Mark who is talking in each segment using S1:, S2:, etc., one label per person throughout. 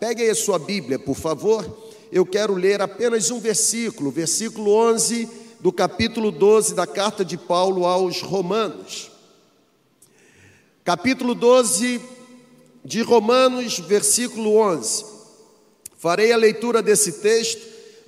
S1: Pegue aí a sua Bíblia, por favor. Eu quero ler apenas um versículo, versículo 11 do capítulo 12 da carta de Paulo aos Romanos. Capítulo 12 de Romanos, versículo 11. Farei a leitura desse texto.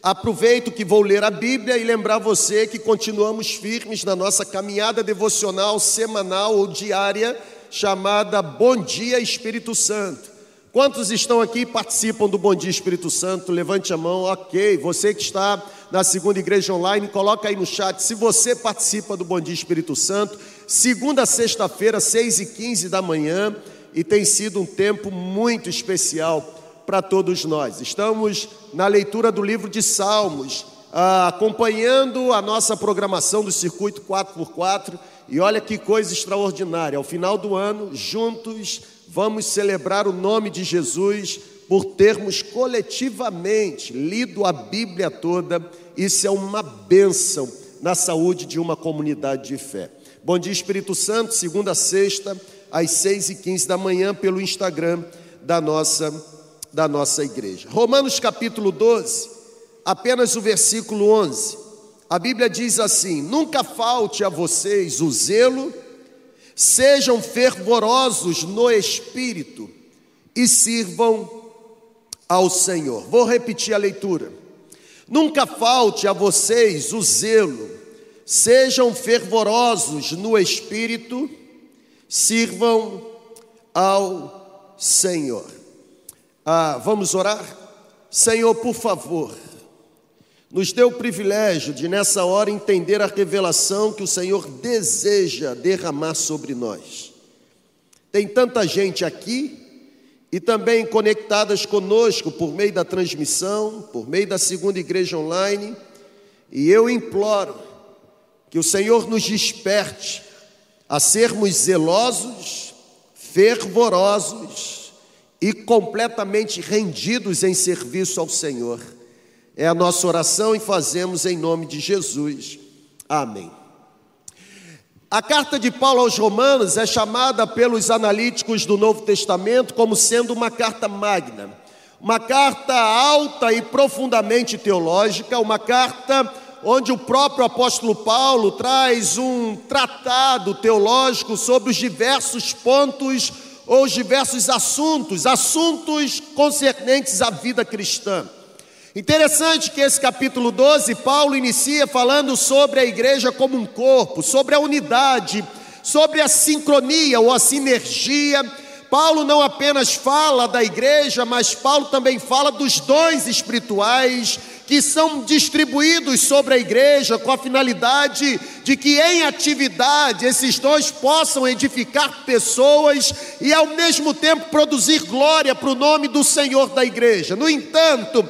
S1: Aproveito que vou ler a Bíblia e lembrar você que continuamos firmes na nossa caminhada devocional semanal ou diária chamada Bom Dia Espírito Santo. Quantos estão aqui e participam do Bom Dia Espírito Santo? Levante a mão, ok. Você que está na segunda igreja online, coloca aí no chat se você participa do Bom Dia Espírito Santo. Segunda, sexta-feira, 6 e 15 da manhã, e tem sido um tempo muito especial para todos nós. Estamos na leitura do livro de Salmos, ah, acompanhando a nossa programação do Circuito 4x4, e olha que coisa extraordinária. Ao final do ano, juntos vamos celebrar o nome de Jesus por termos coletivamente lido a Bíblia toda. Isso é uma bênção na saúde de uma comunidade de fé. Bom dia, Espírito Santo, segunda a sexta, às seis e quinze da manhã, pelo Instagram da nossa, da nossa igreja. Romanos capítulo 12, apenas o versículo 11. A Bíblia diz assim: Nunca falte a vocês o zelo Sejam fervorosos no espírito e sirvam ao Senhor. Vou repetir a leitura. Nunca falte a vocês o zelo, sejam fervorosos no espírito, sirvam ao Senhor. Ah, vamos orar? Senhor, por favor, nos deu o privilégio de, nessa hora, entender a revelação que o Senhor deseja derramar sobre nós. Tem tanta gente aqui e também conectadas conosco por meio da transmissão, por meio da segunda igreja online, e eu imploro que o Senhor nos desperte a sermos zelosos, fervorosos e completamente rendidos em serviço ao Senhor é a nossa oração e fazemos em nome de Jesus. Amém. A carta de Paulo aos Romanos é chamada pelos analíticos do Novo Testamento como sendo uma carta magna, uma carta alta e profundamente teológica, uma carta onde o próprio apóstolo Paulo traz um tratado teológico sobre os diversos pontos ou os diversos assuntos, assuntos concernentes à vida cristã. Interessante que esse capítulo 12, Paulo inicia falando sobre a igreja como um corpo, sobre a unidade, sobre a sincronia ou a sinergia. Paulo não apenas fala da igreja, mas Paulo também fala dos dons espirituais que são distribuídos sobre a igreja com a finalidade de que em atividade esses dons possam edificar pessoas e ao mesmo tempo produzir glória para o nome do Senhor da igreja. No entanto,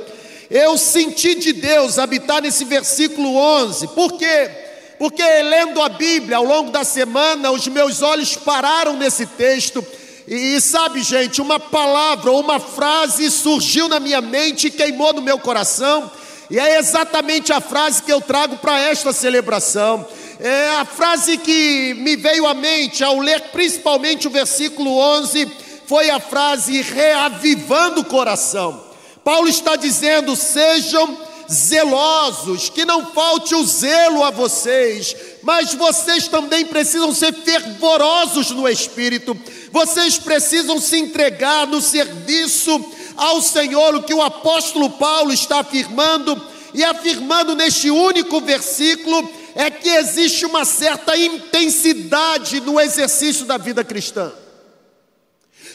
S1: eu senti de Deus habitar nesse versículo 11. Por quê? Porque lendo a Bíblia ao longo da semana, os meus olhos pararam nesse texto. E, sabe, gente, uma palavra uma frase surgiu na minha mente e queimou no meu coração. E é exatamente a frase que eu trago para esta celebração. É a frase que me veio à mente ao ler principalmente o versículo 11 foi a frase reavivando o coração. Paulo está dizendo: sejam zelosos, que não falte o zelo a vocês, mas vocês também precisam ser fervorosos no espírito, vocês precisam se entregar no serviço ao Senhor, o que o apóstolo Paulo está afirmando, e afirmando neste único versículo, é que existe uma certa intensidade no exercício da vida cristã.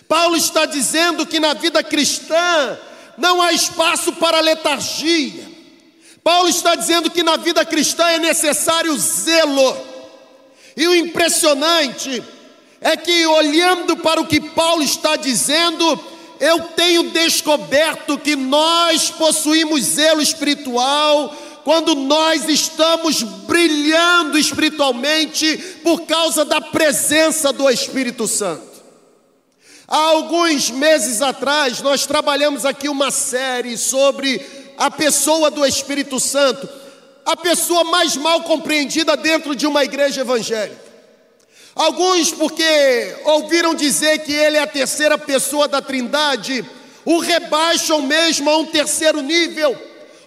S1: Paulo está dizendo que na vida cristã, não há espaço para letargia. Paulo está dizendo que na vida cristã é necessário zelo. E o impressionante é que, olhando para o que Paulo está dizendo, eu tenho descoberto que nós possuímos zelo espiritual quando nós estamos brilhando espiritualmente por causa da presença do Espírito Santo. Há alguns meses atrás, nós trabalhamos aqui uma série sobre a pessoa do Espírito Santo, a pessoa mais mal compreendida dentro de uma igreja evangélica. Alguns, porque ouviram dizer que ele é a terceira pessoa da Trindade, o rebaixam mesmo a um terceiro nível.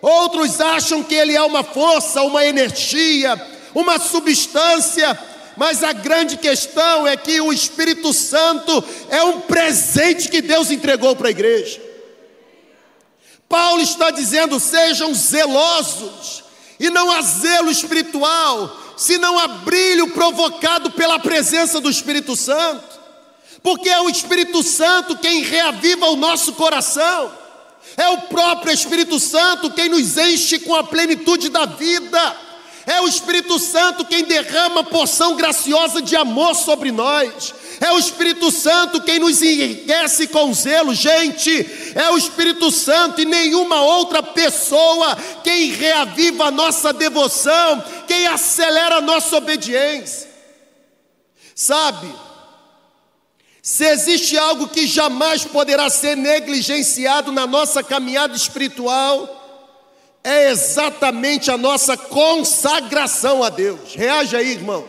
S1: Outros acham que ele é uma força, uma energia, uma substância, mas a grande questão é que o Espírito Santo é um presente que Deus entregou para a igreja. Paulo está dizendo: sejam zelosos, e não há zelo espiritual, senão há brilho provocado pela presença do Espírito Santo, porque é o Espírito Santo quem reaviva o nosso coração, é o próprio Espírito Santo quem nos enche com a plenitude da vida. É o Espírito Santo quem derrama porção graciosa de amor sobre nós. É o Espírito Santo quem nos enriquece com zelo, gente. É o Espírito Santo e nenhuma outra pessoa quem reaviva a nossa devoção, quem acelera a nossa obediência. Sabe, se existe algo que jamais poderá ser negligenciado na nossa caminhada espiritual, é exatamente a nossa consagração a Deus. Reage aí, irmão.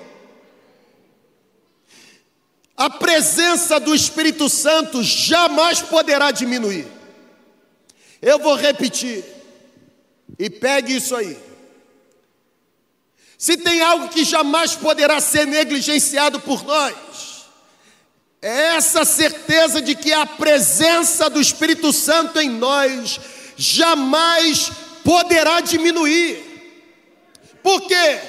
S1: A presença do Espírito Santo jamais poderá diminuir. Eu vou repetir. E pegue isso aí. Se tem algo que jamais poderá ser negligenciado por nós, é essa certeza de que a presença do Espírito Santo em nós jamais poderá diminuir. Por quê?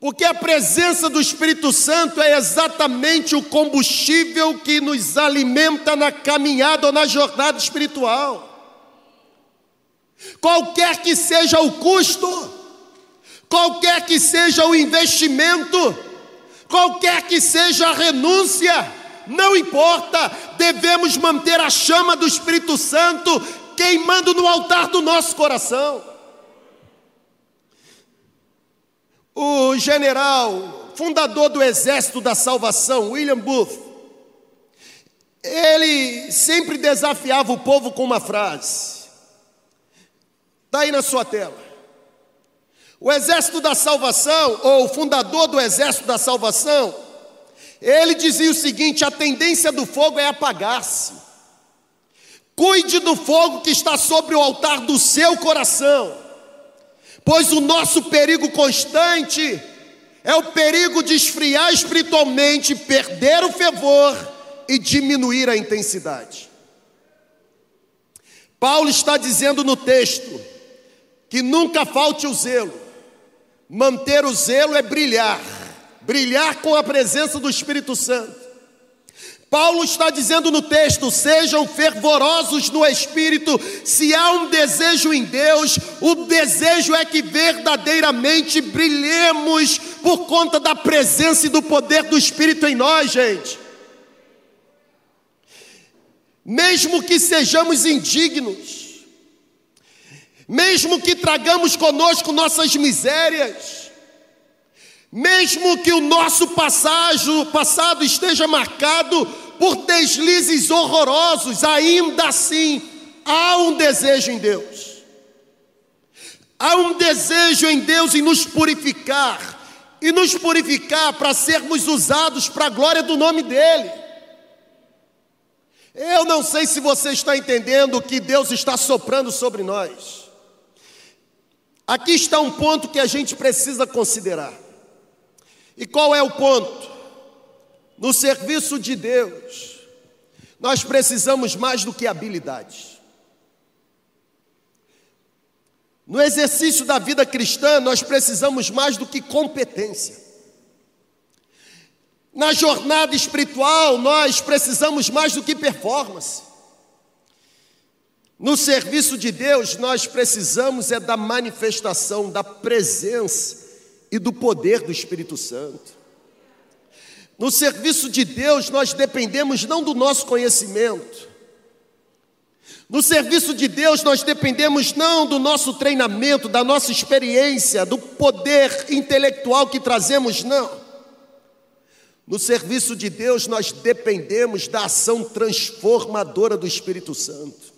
S1: Porque a presença do Espírito Santo é exatamente o combustível que nos alimenta na caminhada ou na jornada espiritual. Qualquer que seja o custo, qualquer que seja o investimento, qualquer que seja a renúncia, não importa, devemos manter a chama do Espírito Santo queimando no altar do nosso coração. O general, fundador do Exército da Salvação, William Booth, ele sempre desafiava o povo com uma frase. Está aí na sua tela. O Exército da Salvação, ou o fundador do Exército da Salvação, ele dizia o seguinte: a tendência do fogo é apagar-se. Cuide do fogo que está sobre o altar do seu coração, pois o nosso perigo constante é o perigo de esfriar espiritualmente, perder o fervor e diminuir a intensidade. Paulo está dizendo no texto que nunca falte o zelo, manter o zelo é brilhar, brilhar com a presença do Espírito Santo. Paulo está dizendo no texto: sejam fervorosos no espírito. Se há um desejo em Deus, o desejo é que verdadeiramente brilhemos por conta da presença e do poder do Espírito em nós, gente. Mesmo que sejamos indignos, mesmo que tragamos conosco nossas misérias, mesmo que o nosso passado, passado esteja marcado por deslizes horrorosos, ainda assim há um desejo em Deus. Há um desejo em Deus em nos purificar e nos purificar para sermos usados para a glória do nome dEle. Eu não sei se você está entendendo o que Deus está soprando sobre nós. Aqui está um ponto que a gente precisa considerar. E qual é o ponto? No serviço de Deus, nós precisamos mais do que habilidades. No exercício da vida cristã, nós precisamos mais do que competência. Na jornada espiritual, nós precisamos mais do que performance. No serviço de Deus, nós precisamos é da manifestação da presença e do poder do Espírito Santo. No serviço de Deus, nós dependemos não do nosso conhecimento. No serviço de Deus, nós dependemos não do nosso treinamento, da nossa experiência, do poder intelectual que trazemos, não. No serviço de Deus, nós dependemos da ação transformadora do Espírito Santo.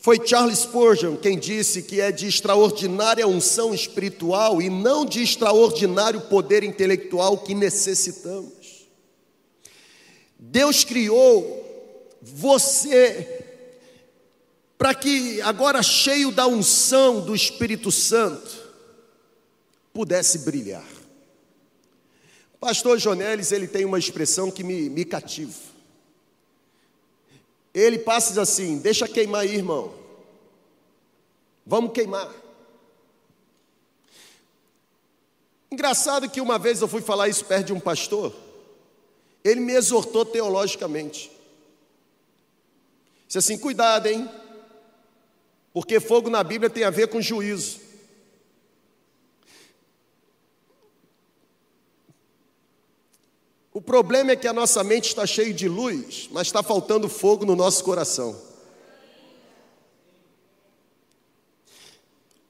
S1: Foi Charles Spurgeon quem disse que é de extraordinária unção espiritual e não de extraordinário poder intelectual que necessitamos. Deus criou você, para que agora cheio da unção do Espírito Santo, pudesse brilhar. Pastor Jonelis, ele tem uma expressão que me, me cativa. Ele passa assim: deixa queimar aí, irmão. Vamos queimar. Engraçado que uma vez eu fui falar isso perto de um pastor, ele me exortou teologicamente. Disse assim: cuidado, hein? Porque fogo na Bíblia tem a ver com juízo. O problema é que a nossa mente está cheia de luz, mas está faltando fogo no nosso coração.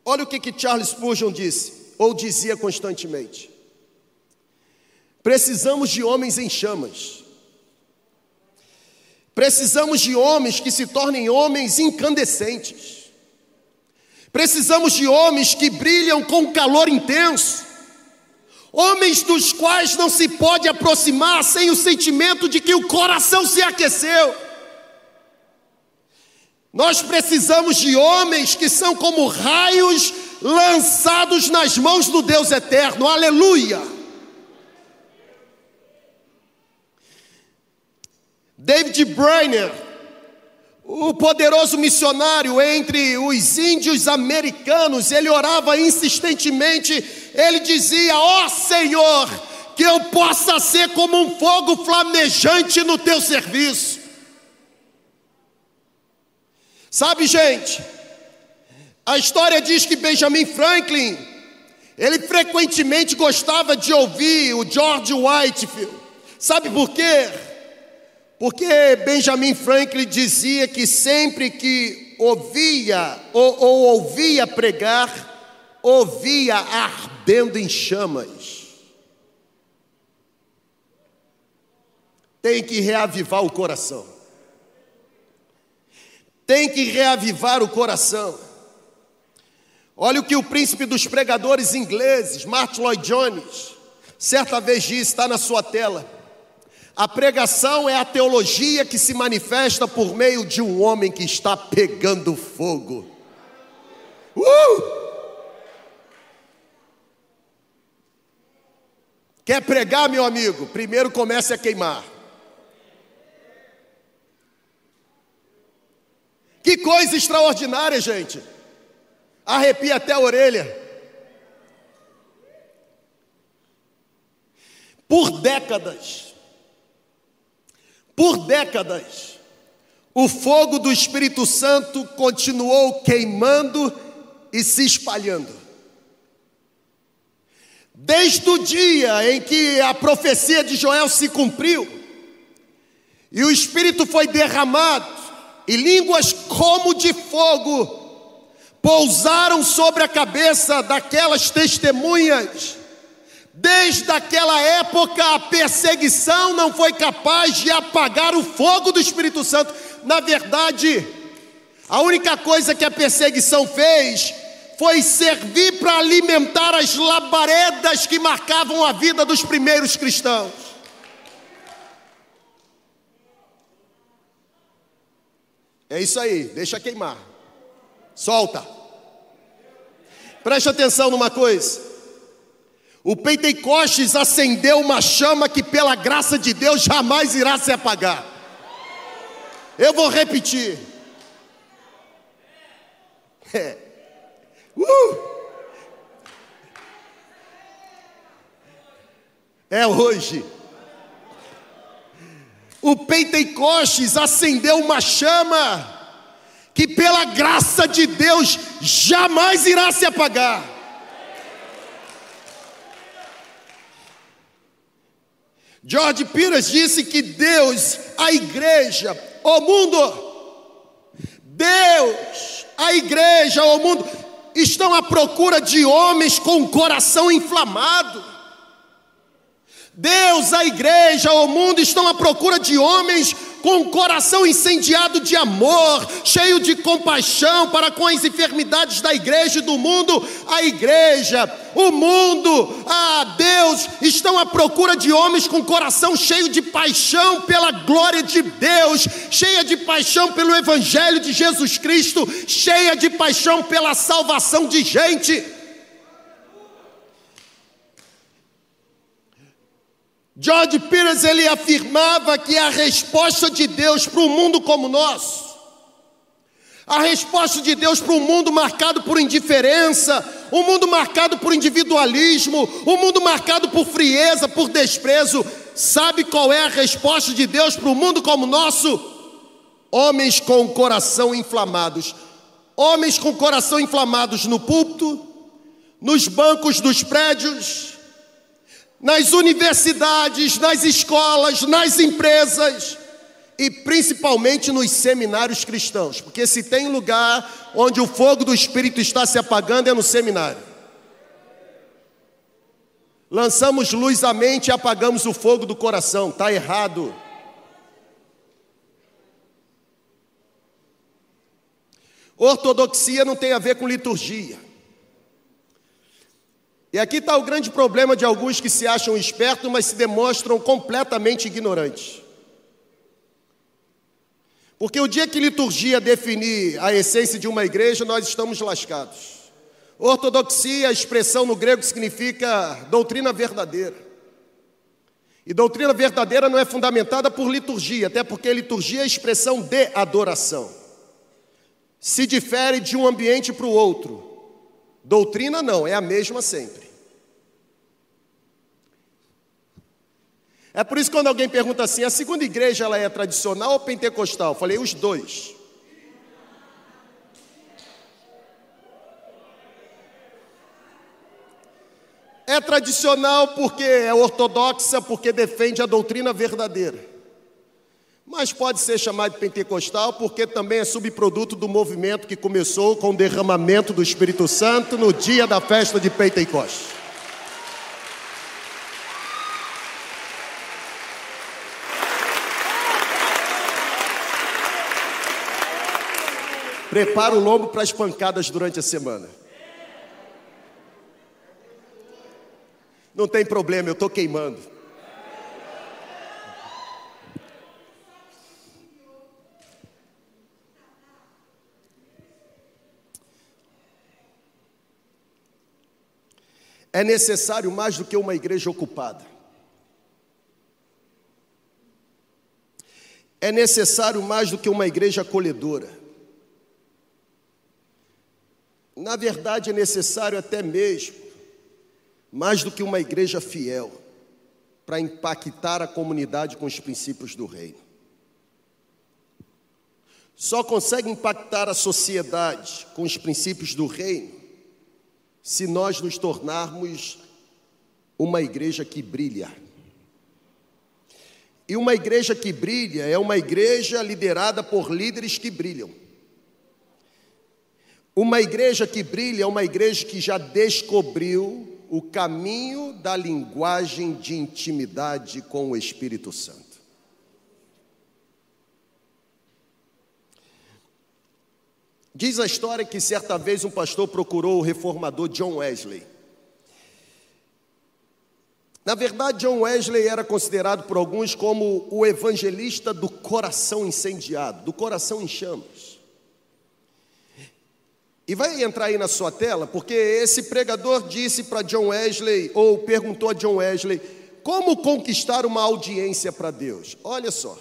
S1: Olha o que, que Charles Spurgeon disse, ou dizia constantemente: precisamos de homens em chamas, precisamos de homens que se tornem homens incandescentes, precisamos de homens que brilham com calor intenso, homens dos quais não se pode aproximar sem o sentimento de que o coração se aqueceu. Nós precisamos de homens que são como raios lançados nas mãos do Deus eterno, aleluia. David Brainer, o poderoso missionário entre os índios americanos, ele orava insistentemente, ele dizia: Ó oh, Senhor, que eu possa ser como um fogo flamejante no teu serviço. Sabe, gente, a história diz que Benjamin Franklin, ele frequentemente gostava de ouvir o George Whitefield. Sabe por quê? Porque Benjamin Franklin dizia que sempre que ouvia ou, ou ouvia pregar, ouvia ardendo em chamas. Tem que reavivar o coração. Tem que reavivar o coração. Olha o que o príncipe dos pregadores ingleses, Martin Lloyd Jones, certa vez disse, está na sua tela. A pregação é a teologia que se manifesta por meio de um homem que está pegando fogo. Uh! Quer pregar, meu amigo? Primeiro comece a queimar. Que coisa extraordinária, gente. Arrepia até a orelha. Por décadas, por décadas, o fogo do Espírito Santo continuou queimando e se espalhando. Desde o dia em que a profecia de Joel se cumpriu, e o Espírito foi derramado, e línguas como de fogo pousaram sobre a cabeça daquelas testemunhas Desde aquela época, a perseguição não foi capaz de apagar o fogo do Espírito Santo. Na verdade, a única coisa que a perseguição fez foi servir para alimentar as labaredas que marcavam a vida dos primeiros cristãos. É isso aí, deixa queimar. Solta. Preste atenção numa coisa. O Pentecostes acendeu uma chama que, pela graça de Deus, jamais irá se apagar. Eu vou repetir. É. Uh! é hoje. O Pentecostes acendeu uma chama que, pela graça de Deus, jamais irá se apagar. George Peters disse que Deus, a igreja, o mundo, Deus, a igreja, o mundo, estão à procura de homens com o coração inflamado. Deus, a igreja, o mundo estão à procura de homens com um coração incendiado de amor, cheio de compaixão para com as enfermidades da igreja e do mundo. A igreja, o mundo, a Deus estão à procura de homens com coração cheio de paixão pela glória de Deus, cheia de paixão pelo evangelho de Jesus Cristo, cheia de paixão pela salvação de gente. George Pires ele afirmava que a resposta de Deus para um mundo como o nosso, a resposta de Deus para um mundo marcado por indiferença, um mundo marcado por individualismo, um mundo marcado por frieza, por desprezo, sabe qual é a resposta de Deus para um mundo como o nosso? Homens com o coração inflamados, homens com o coração inflamados no púlpito, nos bancos dos prédios, nas universidades, nas escolas, nas empresas e principalmente nos seminários cristãos, porque se tem lugar onde o fogo do Espírito está se apagando é no seminário. Lançamos luz à mente e apagamos o fogo do coração, está errado. Ortodoxia não tem a ver com liturgia. E aqui está o grande problema de alguns que se acham espertos, mas se demonstram completamente ignorantes. Porque o dia que liturgia definir a essência de uma igreja, nós estamos lascados. Ortodoxia, a expressão no grego significa doutrina verdadeira. E doutrina verdadeira não é fundamentada por liturgia, até porque liturgia é expressão de adoração. Se difere de um ambiente para o outro. Doutrina não, é a mesma sempre. É por isso que quando alguém pergunta assim, a segunda igreja ela é tradicional ou pentecostal? Eu falei os dois. É tradicional porque é ortodoxa, porque defende a doutrina verdadeira. Mas pode ser chamado de pentecostal porque também é subproduto do movimento que começou com o derramamento do Espírito Santo no dia da festa de Pentecostes. Prepara o lombo para as pancadas durante a semana. Não tem problema, eu estou queimando. É necessário mais do que uma igreja ocupada. É necessário mais do que uma igreja acolhedora. Na verdade, é necessário até mesmo mais do que uma igreja fiel para impactar a comunidade com os princípios do reino. Só consegue impactar a sociedade com os princípios do reino se nós nos tornarmos uma igreja que brilha. E uma igreja que brilha é uma igreja liderada por líderes que brilham. Uma igreja que brilha é uma igreja que já descobriu o caminho da linguagem de intimidade com o Espírito Santo. Diz a história que certa vez um pastor procurou o reformador John Wesley. Na verdade, John Wesley era considerado por alguns como o evangelista do coração incendiado, do coração em chamas. E vai entrar aí na sua tela, porque esse pregador disse para John Wesley, ou perguntou a John Wesley, como conquistar uma audiência para Deus? Olha só,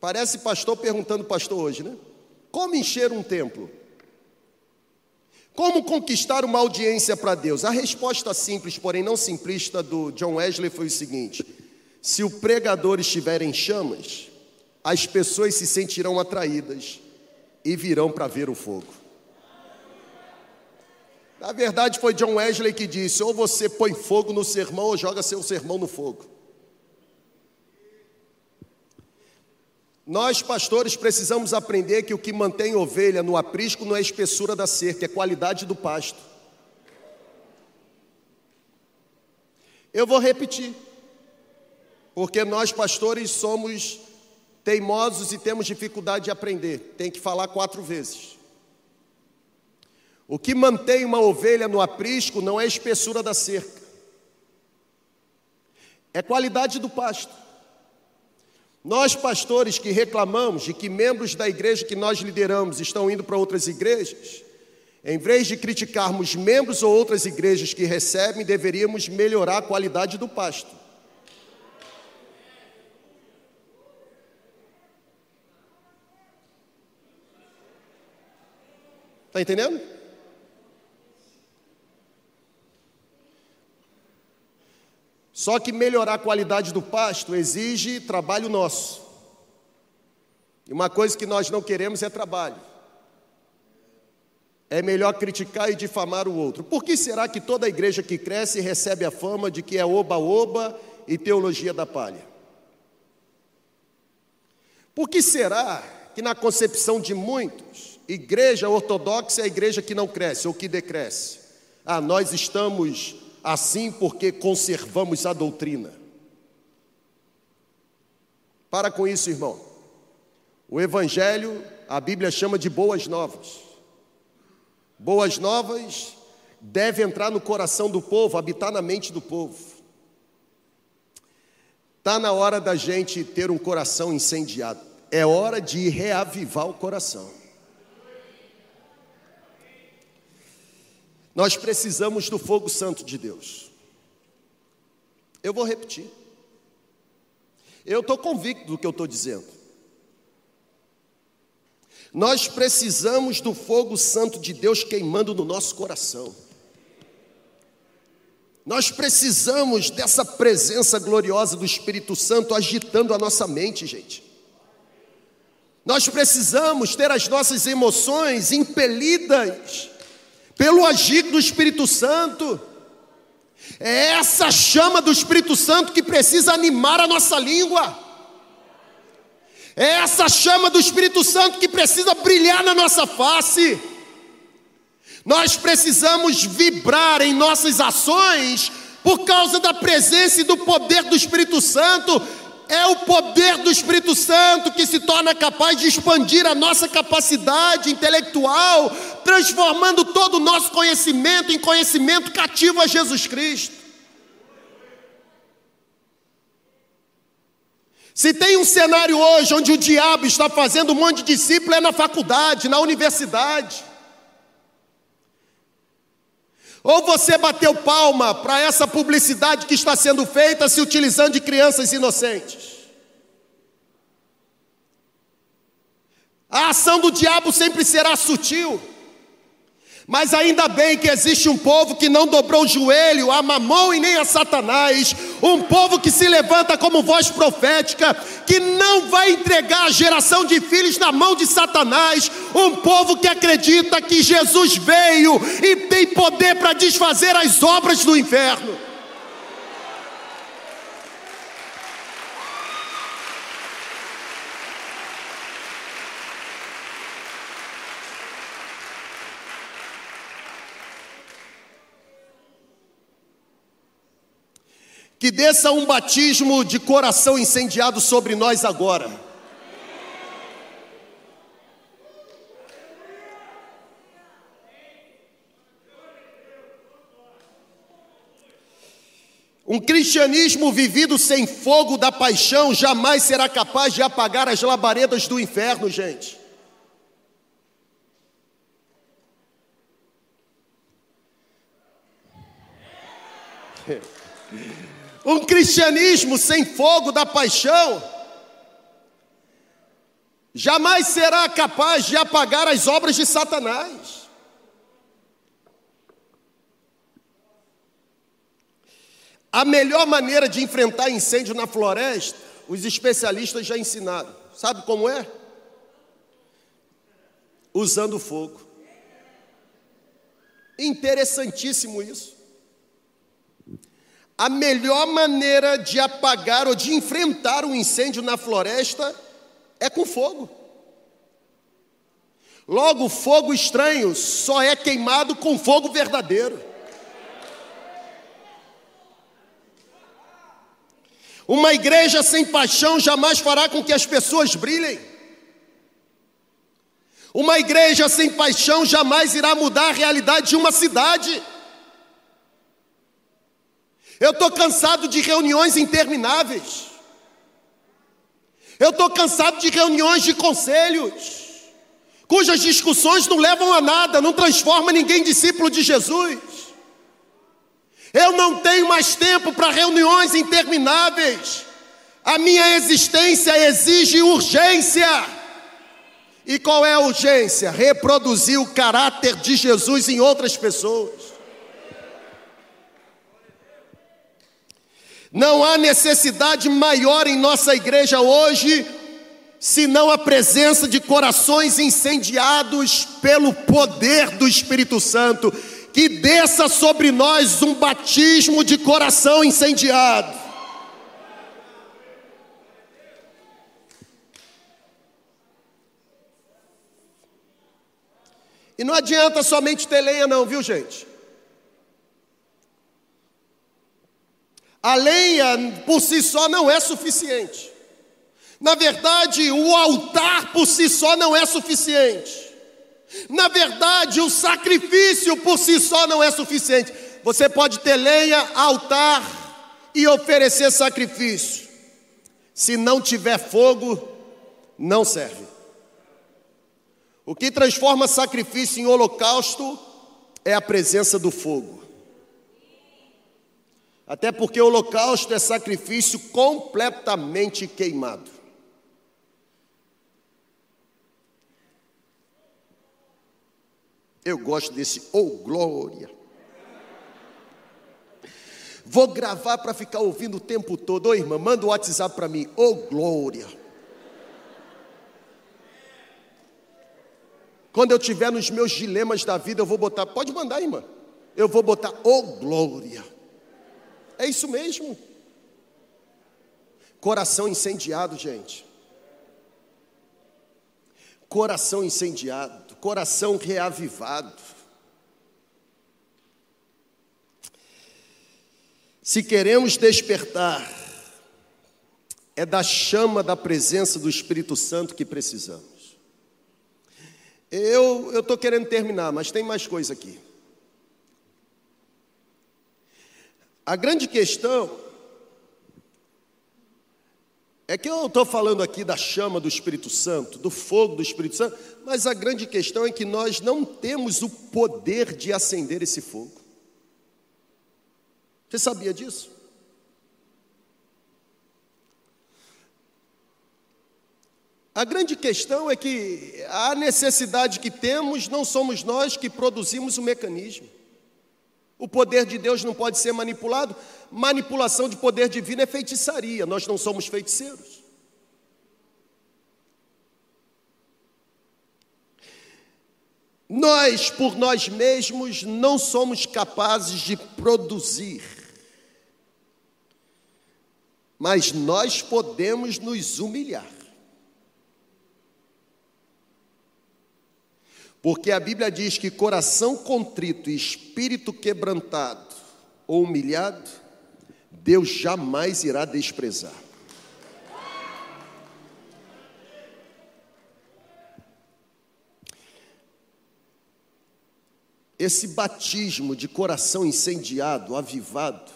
S1: parece pastor perguntando pastor hoje, né? Como encher um templo? Como conquistar uma audiência para Deus? A resposta simples, porém não simplista, do John Wesley foi o seguinte: se o pregador estiver em chamas, as pessoas se sentirão atraídas e virão para ver o fogo. Na verdade, foi John Wesley que disse: ou você põe fogo no sermão, ou joga seu sermão no fogo. Nós, pastores, precisamos aprender que o que mantém ovelha no aprisco não é a espessura da cerca, é a qualidade do pasto. Eu vou repetir, porque nós, pastores, somos teimosos e temos dificuldade de aprender. Tem que falar quatro vezes. O que mantém uma ovelha no aprisco não é a espessura da cerca, é qualidade do pasto. Nós, pastores, que reclamamos de que membros da igreja que nós lideramos estão indo para outras igrejas, em vez de criticarmos membros ou outras igrejas que recebem, deveríamos melhorar a qualidade do pasto. Está entendendo? Só que melhorar a qualidade do pasto exige trabalho nosso. E uma coisa que nós não queremos é trabalho. É melhor criticar e difamar o outro. Por que será que toda igreja que cresce recebe a fama de que é oba-oba e teologia da palha? Por que será que, na concepção de muitos, igreja ortodoxa é a igreja que não cresce ou que decresce? Ah, nós estamos assim porque conservamos a doutrina. Para com isso, irmão. O Evangelho, a Bíblia chama de boas novas. Boas novas deve entrar no coração do povo, habitar na mente do povo. Está na hora da gente ter um coração incendiado. É hora de reavivar o coração. Nós precisamos do fogo santo de Deus. Eu vou repetir. Eu estou convicto do que eu estou dizendo. Nós precisamos do fogo santo de Deus queimando no nosso coração. Nós precisamos dessa presença gloriosa do Espírito Santo agitando a nossa mente, gente. Nós precisamos ter as nossas emoções impelidas pelo agir do Espírito Santo. É essa chama do Espírito Santo que precisa animar a nossa língua. É essa chama do Espírito Santo que precisa brilhar na nossa face. Nós precisamos vibrar em nossas ações por causa da presença e do poder do Espírito Santo é o poder do Espírito Santo que se torna capaz de expandir a nossa capacidade intelectual, transformando todo o nosso conhecimento em conhecimento cativo a Jesus Cristo. Se tem um cenário hoje onde o diabo está fazendo um monte de discípulo, é na faculdade, na universidade. Ou você bateu palma para essa publicidade que está sendo feita se utilizando de crianças inocentes? A ação do diabo sempre será sutil. Mas ainda bem que existe um povo que não dobrou o joelho a Mamon e nem a Satanás, um povo que se levanta como voz profética, que não vai entregar a geração de filhos na mão de Satanás, um povo que acredita que Jesus veio e tem poder para desfazer as obras do inferno. Que desça um batismo de coração incendiado sobre nós agora. Um cristianismo vivido sem fogo da paixão jamais será capaz de apagar as labaredas do inferno, gente. Um cristianismo sem fogo da paixão jamais será capaz de apagar as obras de Satanás. A melhor maneira de enfrentar incêndio na floresta, os especialistas já ensinaram. Sabe como é? Usando fogo. Interessantíssimo isso. A melhor maneira de apagar ou de enfrentar um incêndio na floresta é com fogo. Logo, fogo estranho só é queimado com fogo verdadeiro. Uma igreja sem paixão jamais fará com que as pessoas brilhem. Uma igreja sem paixão jamais irá mudar a realidade de uma cidade. Eu estou cansado de reuniões intermináveis. Eu estou cansado de reuniões de conselhos, cujas discussões não levam a nada, não transformam ninguém em discípulo de Jesus. Eu não tenho mais tempo para reuniões intermináveis. A minha existência exige urgência. E qual é a urgência? Reproduzir o caráter de Jesus em outras pessoas. Não há necessidade maior em nossa igreja hoje, senão a presença de corações incendiados pelo poder do Espírito Santo que desça sobre nós um batismo de coração incendiado. E não adianta somente ter lenha, não, viu gente? A lenha por si só não é suficiente. Na verdade, o altar por si só não é suficiente. Na verdade, o sacrifício por si só não é suficiente. Você pode ter lenha, altar e oferecer sacrifício. Se não tiver fogo, não serve. O que transforma sacrifício em holocausto é a presença do fogo. Até porque o holocausto é sacrifício completamente queimado. Eu gosto desse oh glória. Vou gravar para ficar ouvindo o tempo todo. Ô irmã, manda o WhatsApp para mim. Oh glória. Quando eu tiver nos meus dilemas da vida, eu vou botar. Pode mandar, irmã. Eu vou botar oh glória. É isso mesmo. Coração incendiado, gente. Coração incendiado coração reavivado. Se queremos despertar, é da chama da presença do Espírito Santo que precisamos. Eu estou querendo terminar, mas tem mais coisa aqui. A grande questão é que eu estou falando aqui da chama do Espírito Santo, do fogo do Espírito Santo, mas a grande questão é que nós não temos o poder de acender esse fogo. Você sabia disso? A grande questão é que a necessidade que temos não somos nós que produzimos o mecanismo. O poder de Deus não pode ser manipulado. Manipulação de poder divino é feitiçaria. Nós não somos feiticeiros. Nós, por nós mesmos, não somos capazes de produzir. Mas nós podemos nos humilhar. Porque a Bíblia diz que coração contrito e espírito quebrantado ou humilhado, Deus jamais irá desprezar. Esse batismo de coração incendiado, avivado,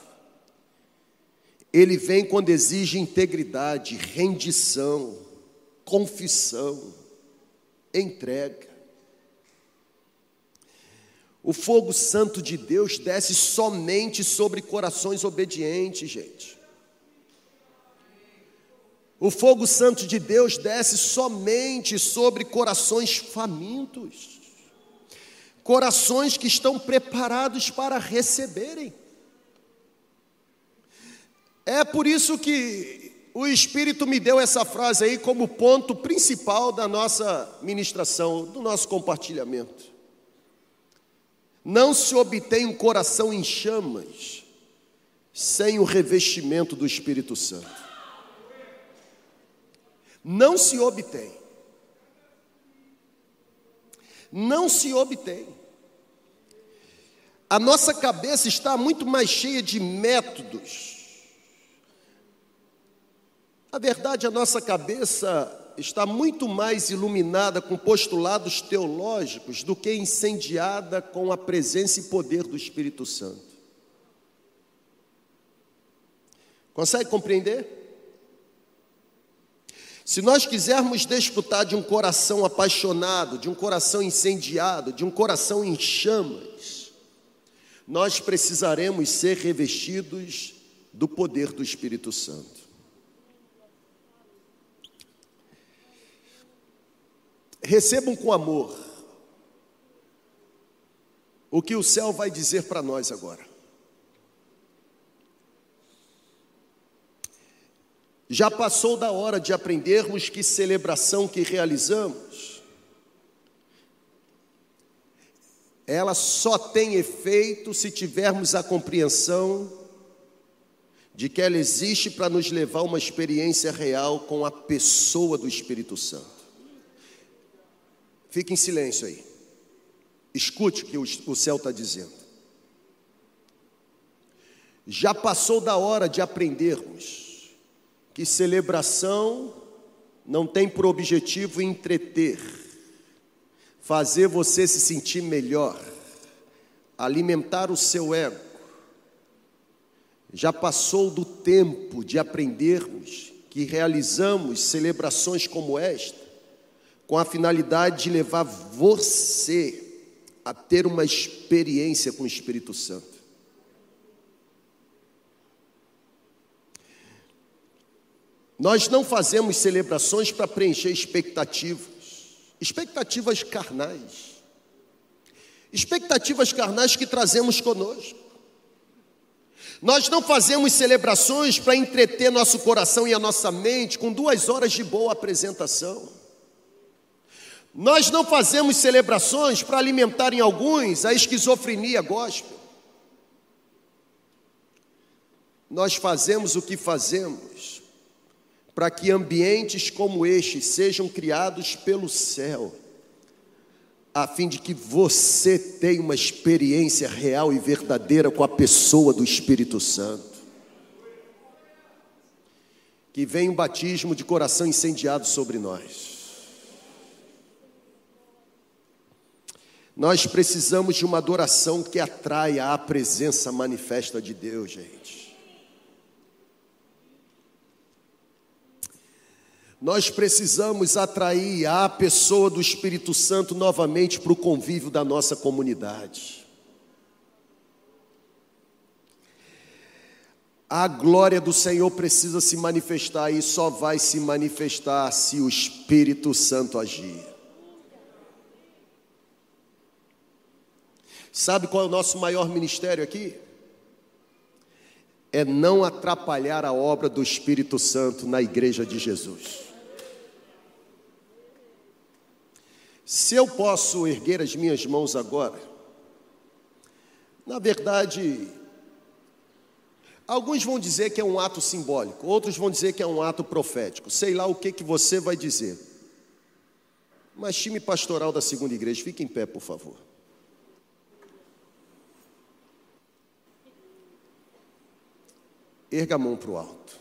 S1: ele vem quando exige integridade, rendição, confissão, entrega. O fogo santo de Deus desce somente sobre corações obedientes, gente. O fogo santo de Deus desce somente sobre corações famintos, corações que estão preparados para receberem. É por isso que o Espírito me deu essa frase aí como ponto principal da nossa ministração, do nosso compartilhamento. Não se obtém um coração em chamas sem o revestimento do Espírito Santo. Não se obtém. Não se obtém. A nossa cabeça está muito mais cheia de métodos, Na verdade, a nossa cabeça está muito mais iluminada com postulados teológicos do que incendiada com a presença e poder do Espírito Santo. Consegue compreender? Se nós quisermos desfrutar de um coração apaixonado, de um coração incendiado, de um coração em chamas, nós precisaremos ser revestidos do poder do Espírito Santo. Recebam com amor o que o céu vai dizer para nós agora. Já passou da hora de aprendermos que celebração que realizamos, ela só tem efeito se tivermos a compreensão de que ela existe para nos levar a uma experiência real com a pessoa do Espírito Santo. Fique em silêncio aí. Escute o que o céu está dizendo. Já passou da hora de aprendermos que celebração não tem por objetivo entreter, fazer você se sentir melhor, alimentar o seu ego. Já passou do tempo de aprendermos que realizamos celebrações como esta com a finalidade de levar você a ter uma experiência com o Espírito Santo. Nós não fazemos celebrações para preencher expectativas, expectativas carnais, expectativas carnais que trazemos conosco. Nós não fazemos celebrações para entreter nosso coração e a nossa mente com duas horas de boa apresentação. Nós não fazemos celebrações para alimentar em alguns a esquizofrenia gospel. Nós fazemos o que fazemos para que ambientes como este sejam criados pelo céu, a fim de que você tenha uma experiência real e verdadeira com a pessoa do Espírito Santo. Que venha um batismo de coração incendiado sobre nós. Nós precisamos de uma adoração que atraia a presença manifesta de Deus, gente. Nós precisamos atrair a pessoa do Espírito Santo novamente para o convívio da nossa comunidade. A glória do Senhor precisa se manifestar e só vai se manifestar se o Espírito Santo agir. Sabe qual é o nosso maior ministério aqui? É não atrapalhar a obra do Espírito Santo na igreja de Jesus. Se eu posso erguer as minhas mãos agora, na verdade, alguns vão dizer que é um ato simbólico, outros vão dizer que é um ato profético, sei lá o que, que você vai dizer. Mas, time pastoral da segunda igreja, fique em pé, por favor. Erga a mão para o alto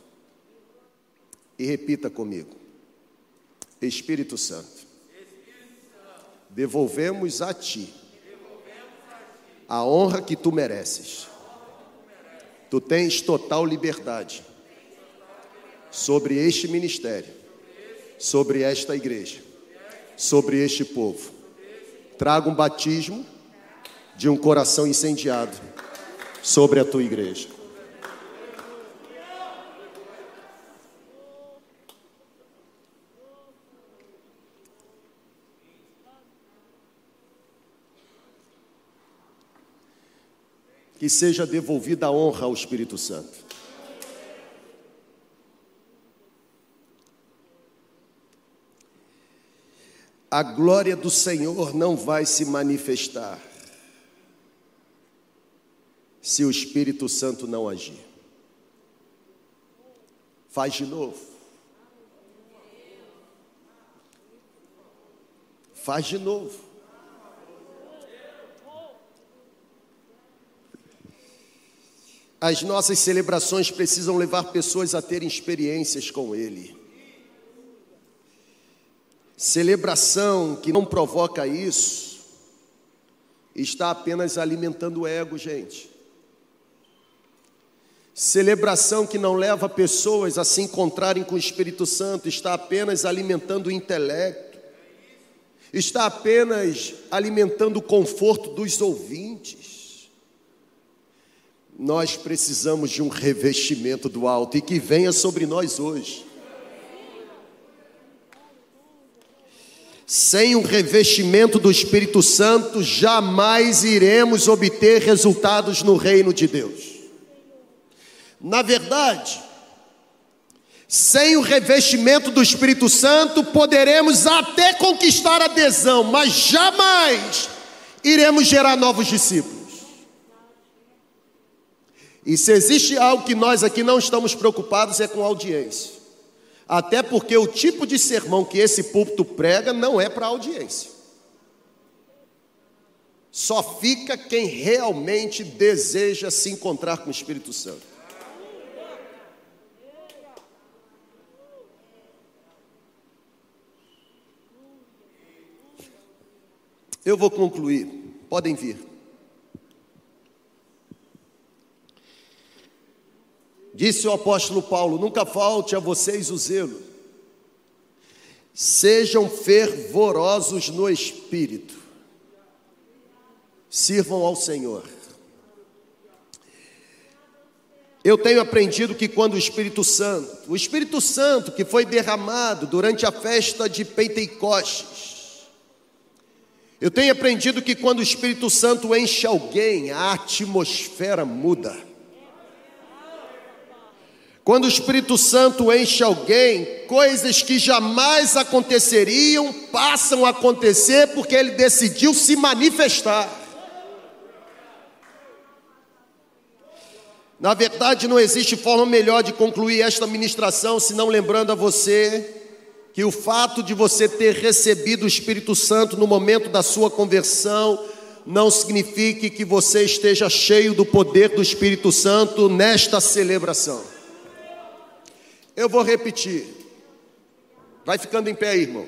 S1: e repita comigo: Espírito Santo, devolvemos a Ti a honra que Tu mereces. Tu tens total liberdade sobre este ministério, sobre esta igreja, sobre este povo. Traga um batismo de um coração incendiado sobre a tua igreja. Que seja devolvida a honra ao Espírito Santo. A glória do Senhor não vai se manifestar se o Espírito Santo não agir. Faz de novo. Faz de novo. As nossas celebrações precisam levar pessoas a terem experiências com Ele. Celebração que não provoca isso está apenas alimentando o ego, gente. Celebração que não leva pessoas a se encontrarem com o Espírito Santo está apenas alimentando o intelecto, está apenas alimentando o conforto dos ouvintes. Nós precisamos de um revestimento do alto e que venha sobre nós hoje. Sem um revestimento do Espírito Santo, jamais iremos obter resultados no reino de Deus. Na verdade, sem o revestimento do Espírito Santo, poderemos até conquistar adesão, mas jamais iremos gerar novos discípulos. E se existe algo que nós aqui não estamos preocupados é com audiência. Até porque o tipo de sermão que esse púlpito prega não é para audiência. Só fica quem realmente deseja se encontrar com o Espírito Santo. Eu vou concluir, podem vir. Disse o apóstolo Paulo: Nunca falte a vocês o zelo, sejam fervorosos no espírito, sirvam ao Senhor. Eu tenho aprendido que quando o Espírito Santo, o Espírito Santo que foi derramado durante a festa de Pentecostes, eu tenho aprendido que quando o Espírito Santo enche alguém, a atmosfera muda. Quando o Espírito Santo enche alguém, coisas que jamais aconteceriam passam a acontecer porque ele decidiu se manifestar. Na verdade, não existe forma melhor de concluir esta ministração senão lembrando a você que o fato de você ter recebido o Espírito Santo no momento da sua conversão não signifique que você esteja cheio do poder do Espírito Santo nesta celebração. Eu vou repetir. Vai ficando em pé aí, irmão.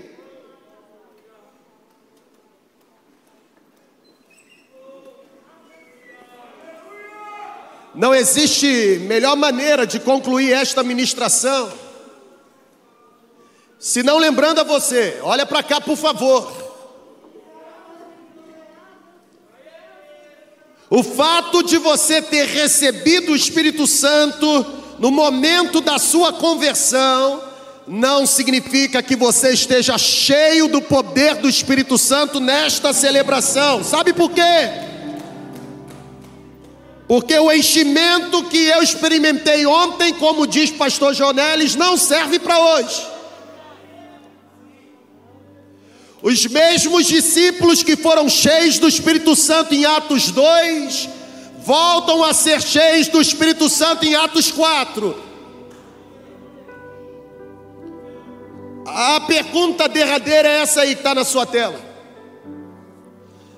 S1: Não existe melhor maneira de concluir esta ministração se não lembrando a você, olha para cá, por favor. O fato de você ter recebido o Espírito Santo no momento da sua conversão não significa que você esteja cheio do poder do Espírito Santo nesta celebração. Sabe por quê? Porque o enchimento que eu experimentei ontem, como diz pastor Jonelis, não serve para hoje. Os mesmos discípulos que foram cheios do Espírito Santo em Atos 2, voltam a ser cheios do Espírito Santo em Atos 4. A pergunta derradeira é essa aí que está na sua tela.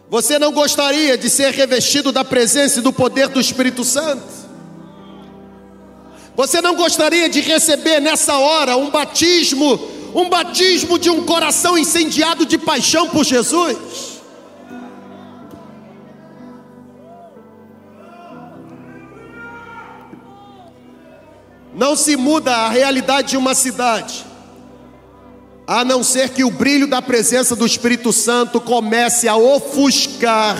S1: Você não gostaria de ser revestido da presença e do poder do Espírito Santo? Você não gostaria de receber nessa hora um batismo um batismo de um coração incendiado de paixão por Jesus. Não se muda a realidade de uma cidade, a não ser que o brilho da presença do Espírito Santo comece a ofuscar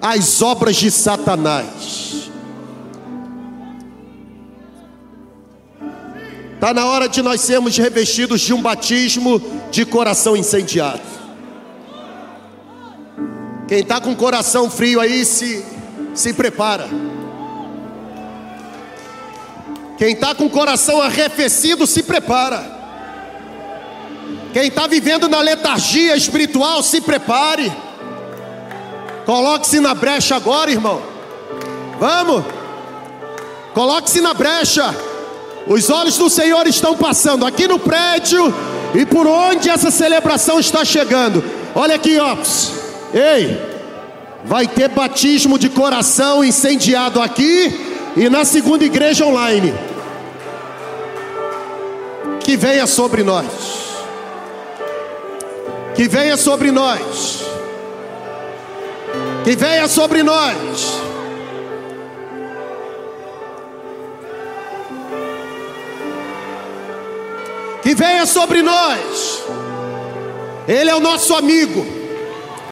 S1: as obras de Satanás. Está na hora de nós sermos revestidos de um batismo de coração incendiado. Quem está com coração frio aí, se, se prepara. Quem está com o coração arrefecido, se prepara. Quem está vivendo na letargia espiritual, se prepare. Coloque-se na brecha agora, irmão. Vamos. Coloque-se na brecha. Os olhos do Senhor estão passando aqui no prédio e por onde essa celebração está chegando. Olha aqui, ó. Ei, vai ter batismo de coração incendiado aqui e na segunda igreja online. Que venha sobre nós. Que venha sobre nós. Que venha sobre nós. Que venha sobre nós. Ele é o nosso amigo.